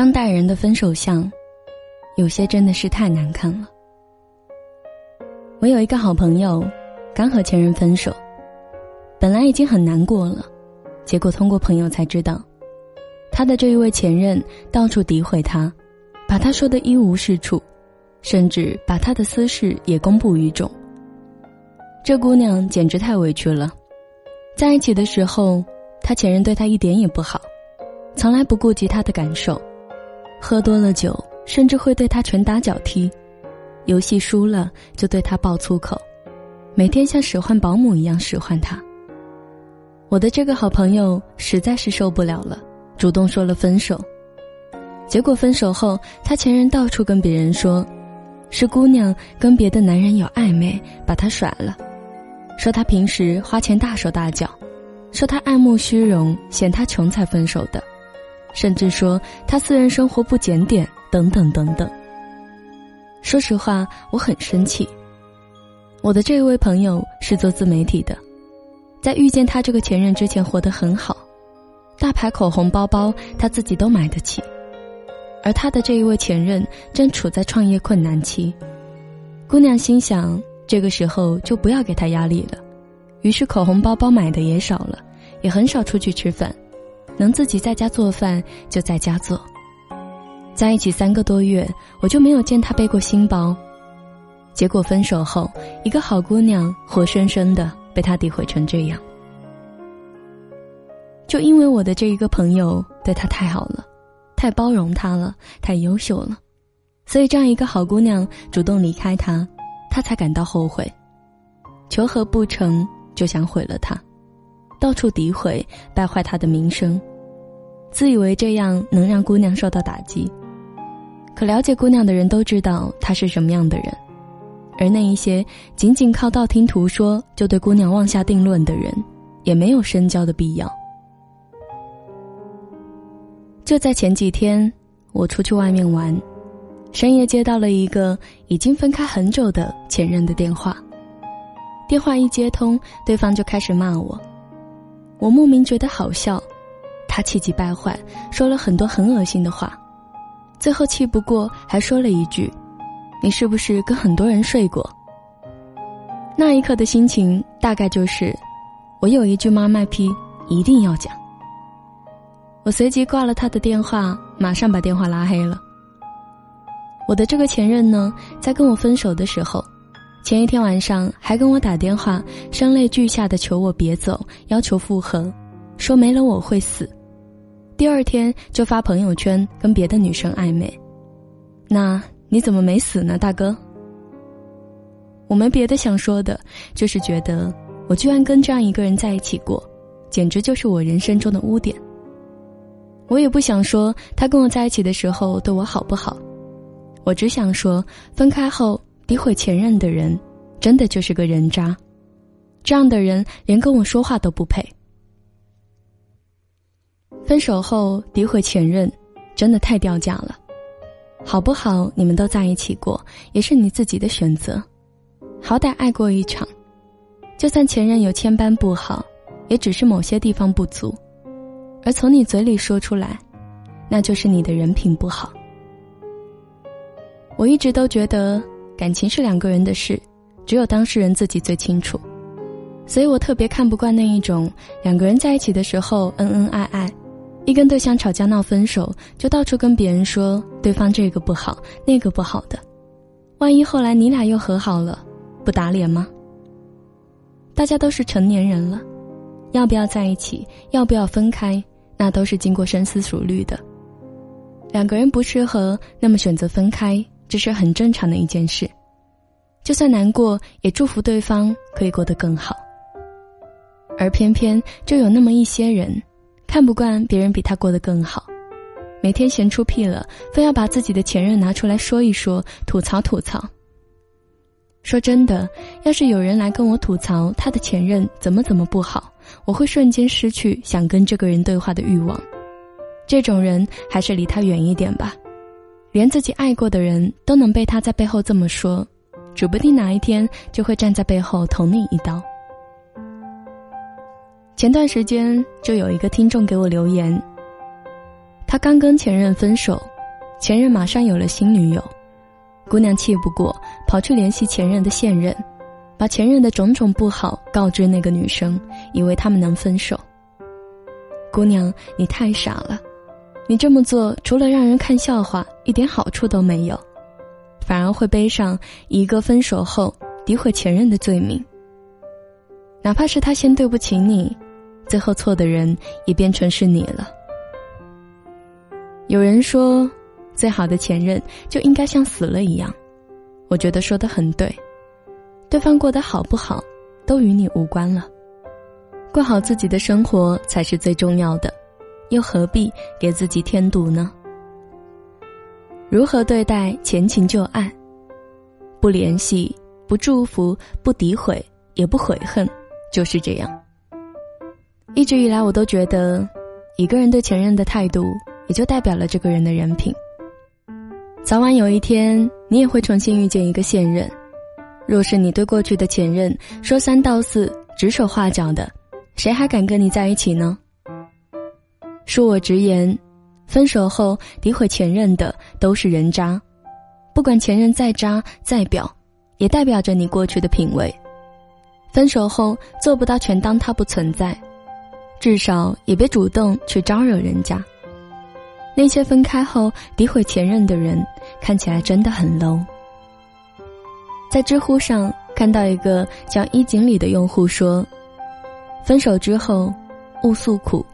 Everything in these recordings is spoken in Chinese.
当代人的分手相，有些真的是太难看了。我有一个好朋友，刚和前任分手，本来已经很难过了，结果通过朋友才知道，他的这一位前任到处诋毁他，把他说的一无是处，甚至把他的私事也公布于众。这姑娘简直太委屈了，在一起的时候，他前任对她一点也不好，从来不顾及她的感受。喝多了酒，甚至会对他拳打脚踢；游戏输了就对他爆粗口，每天像使唤保姆一样使唤他。我的这个好朋友实在是受不了了，主动说了分手。结果分手后，他前任到处跟别人说，是姑娘跟别的男人有暧昧，把他甩了；说他平时花钱大手大脚，说他爱慕虚荣，嫌他穷才分手的。甚至说他私人生活不检点，等等等等。说实话，我很生气。我的这位朋友是做自媒体的，在遇见他这个前任之前，活得很好，大牌口红、包包他自己都买得起，而他的这一位前任正处在创业困难期。姑娘心想，这个时候就不要给他压力了，于是口红、包包买的也少了，也很少出去吃饭。能自己在家做饭就在家做。在一起三个多月，我就没有见他背过新包。结果分手后，一个好姑娘活生生的被他诋毁成这样。就因为我的这一个朋友对他太好了，太包容他了，太优秀了，所以这样一个好姑娘主动离开他，他才感到后悔。求和不成就想毁了他，到处诋毁，败坏他的名声。自以为这样能让姑娘受到打击，可了解姑娘的人都知道她是什么样的人，而那一些仅仅靠道听途说就对姑娘妄下定论的人，也没有深交的必要。就在前几天，我出去外面玩，深夜接到了一个已经分开很久的前任的电话，电话一接通，对方就开始骂我，我莫名觉得好笑。他气急败坏，说了很多很恶心的话，最后气不过，还说了一句：“你是不是跟很多人睡过？”那一刻的心情大概就是：“我有一句妈卖批，一定要讲。”我随即挂了他的电话，马上把电话拉黑了。我的这个前任呢，在跟我分手的时候，前一天晚上还跟我打电话，声泪俱下的求我别走，要求复合，说没了我会死。第二天就发朋友圈跟别的女生暧昧，那你怎么没死呢，大哥？我没别的想说的，就是觉得我居然跟这样一个人在一起过，简直就是我人生中的污点。我也不想说他跟我在一起的时候对我好不好，我只想说分开后诋毁前任的人，真的就是个人渣，这样的人连跟我说话都不配。分手后诋毁前任，真的太掉价了。好不好？你们都在一起过，也是你自己的选择。好歹爱过一场，就算前任有千般不好，也只是某些地方不足。而从你嘴里说出来，那就是你的人品不好。我一直都觉得感情是两个人的事，只有当事人自己最清楚。所以我特别看不惯那一种两个人在一起的时候恩恩爱爱。一跟对象吵架闹分手，就到处跟别人说对方这个不好那个不好的，万一后来你俩又和好了，不打脸吗？大家都是成年人了，要不要在一起，要不要分开，那都是经过深思熟虑的。两个人不适合，那么选择分开，这是很正常的一件事。就算难过，也祝福对方可以过得更好。而偏偏就有那么一些人。看不惯别人比他过得更好，每天闲出屁了，非要把自己的前任拿出来说一说，吐槽吐槽。说真的，要是有人来跟我吐槽他的前任怎么怎么不好，我会瞬间失去想跟这个人对话的欲望。这种人还是离他远一点吧，连自己爱过的人都能被他在背后这么说，指不定哪一天就会站在背后捅你一刀。前段时间就有一个听众给我留言，他刚跟前任分手，前任马上有了新女友，姑娘气不过，跑去联系前任的现任，把前任的种种不好告知那个女生，以为他们能分手。姑娘，你太傻了，你这么做除了让人看笑话，一点好处都没有，反而会背上一个分手后诋毁前任的罪名。哪怕是他先对不起你，最后错的人也变成是你了。有人说，最好的前任就应该像死了一样，我觉得说的很对。对方过得好不好，都与你无关了。过好自己的生活才是最重要的，又何必给自己添堵呢？如何对待前情旧爱？不联系，不祝福，不诋毁，也不悔恨。就是这样。一直以来，我都觉得，一个人对前任的态度，也就代表了这个人的人品。早晚有一天，你也会重新遇见一个现任。若是你对过去的前任说三道四、指手画脚的，谁还敢跟你在一起呢？恕我直言，分手后诋毁前任的都是人渣。不管前任再渣再婊，也代表着你过去的品味。分手后做不到全当他不存在，至少也别主动去招惹人家。那些分开后诋毁前任的人，看起来真的很 low。在知乎上看到一个叫一锦里的用户说：“分手之后，勿诉苦，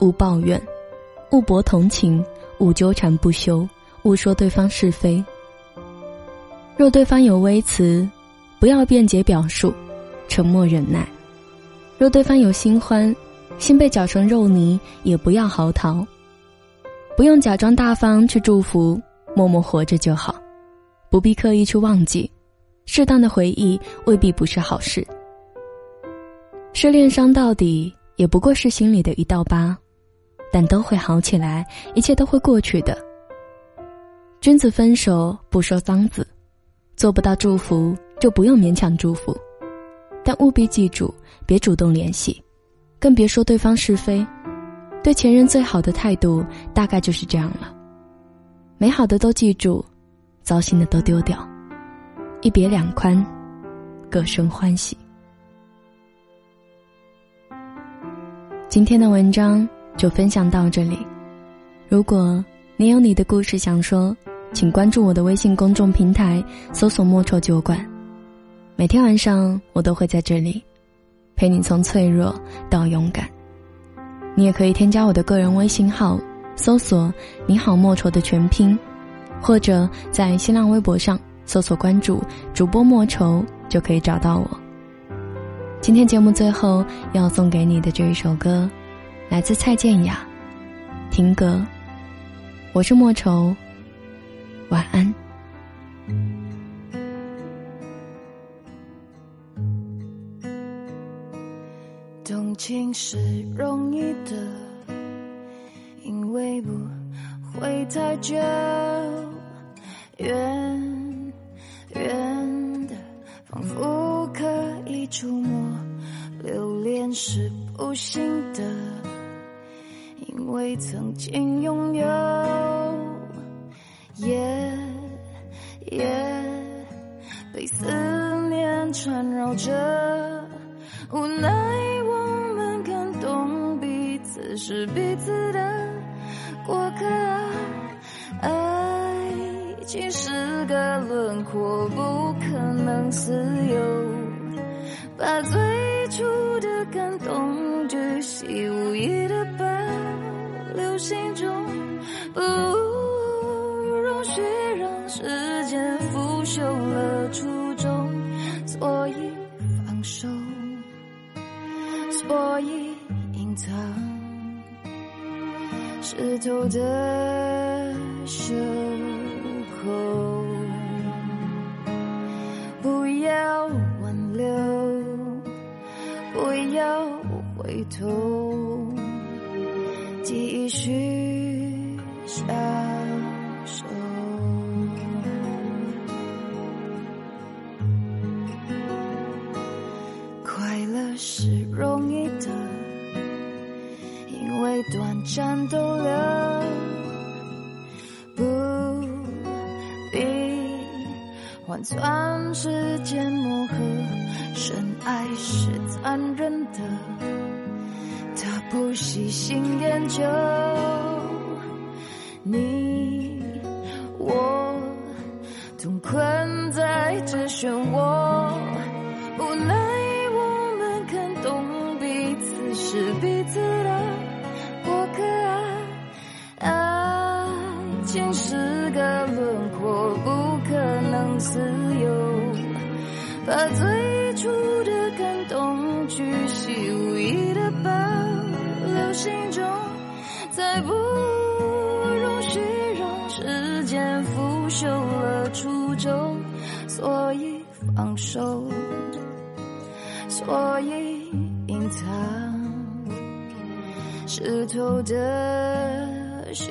勿抱怨，勿博同情，勿纠缠不休，勿说对方是非。若对方有微词，不要辩解表述。”沉默忍耐，若对方有新欢，心被搅成肉泥，也不要嚎啕。不用假装大方去祝福，默默活着就好，不必刻意去忘记。适当的回忆未必不是好事。失恋伤到底也不过是心里的一道疤，但都会好起来，一切都会过去的。君子分手不说脏字，做不到祝福就不用勉强祝福。但务必记住，别主动联系，更别说对方是非。对前任最好的态度，大概就是这样了。美好的都记住，糟心的都丢掉，一别两宽，各生欢喜。今天的文章就分享到这里。如果你有你的故事想说，请关注我的微信公众平台，搜索“莫愁酒馆”。每天晚上，我都会在这里，陪你从脆弱到勇敢。你也可以添加我的个人微信号，搜索“你好莫愁”的全拼，或者在新浪微博上搜索关注主播莫愁，就可以找到我。今天节目最后要送给你的这一首歌，来自蔡健雅，《听歌》。我是莫愁，晚安。动情是容易的，因为不会太久。远远的，仿佛可以触摸。留恋是不行的，因为曾经拥有。夜夜被思念缠绕着，无奈。是彼此的过客，爱情是个轮廓，不湿透的袖口，不要挽留，不要回头，颤抖了，不必换算时间磨合，深爱是残忍的，他不喜新厌旧，你我总困在这漩涡。最初的感动巨细无遗的保留心中，再不容许让时间腐朽了初衷，所以放手，所以隐藏湿透的袖